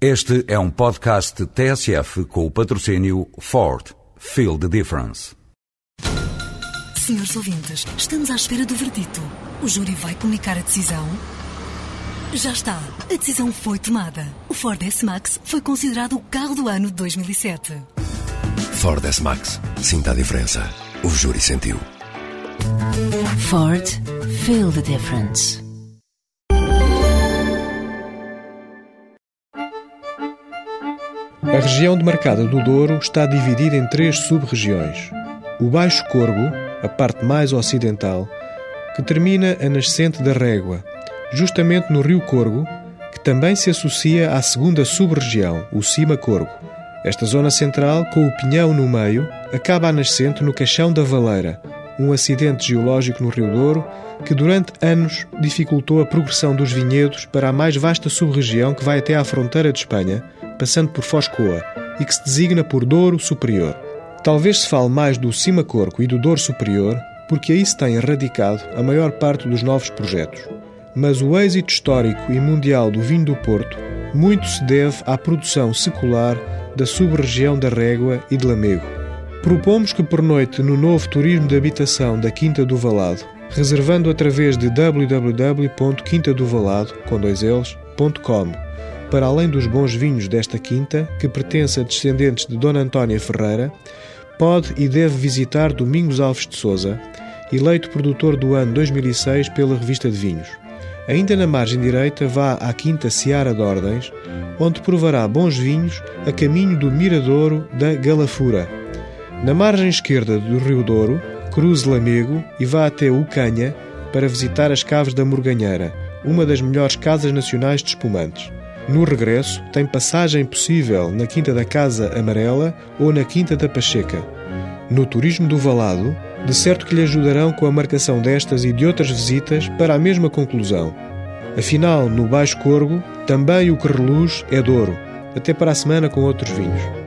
Este é um podcast TSF com o patrocínio Ford. Feel the difference. Senhores ouvintes, estamos à espera do verdito. O júri vai comunicar a decisão? Já está. A decisão foi tomada. O Ford S-Max foi considerado o carro do ano de 2007. Ford S-Max. Sinta a diferença. O júri sentiu. Ford. Feel the difference. A região demarcada do Douro está dividida em três sub-regiões. O Baixo Corgo, a parte mais ocidental, que termina a nascente da Régua, justamente no Rio Corgo, que também se associa à segunda sub-região, o Cima Corgo. Esta zona central, com o Pinhão no meio, acaba a nascente no Caixão da Valeira, um acidente geológico no Rio Douro que durante anos dificultou a progressão dos vinhedos para a mais vasta sub-região que vai até à fronteira de Espanha, passando por Foscoa, e que se designa por Douro Superior. Talvez se fale mais do Cima Corco e do Douro Superior, porque aí se tem radicado a maior parte dos novos projetos. Mas o êxito histórico e mundial do vinho do Porto muito se deve à produção secular da sub-região da Régua e de Lamego. Propomos que pernoite no novo turismo de habitação da Quinta do Valado, reservando através de www.quintadovalado.com para além dos bons vinhos desta quinta, que pertence a descendentes de Dona Antónia Ferreira, pode e deve visitar Domingos Alves de Souza, eleito produtor do ano 2006 pela revista de vinhos. Ainda na margem direita, vá à Quinta Seara de Ordens, onde provará bons vinhos a caminho do Miradouro da Galafura. Na margem esquerda do Rio Douro, cruze Lamego e vá até Ucanha para visitar as Caves da Morganheira, uma das melhores casas nacionais de espumantes. No regresso, tem passagem possível na Quinta da Casa Amarela ou na Quinta da Pacheca. No turismo do Valado, de certo que lhe ajudarão com a marcação destas e de outras visitas para a mesma conclusão. Afinal, no Baixo Corgo, também o que reluz é Douro. Até para a semana com outros vinhos.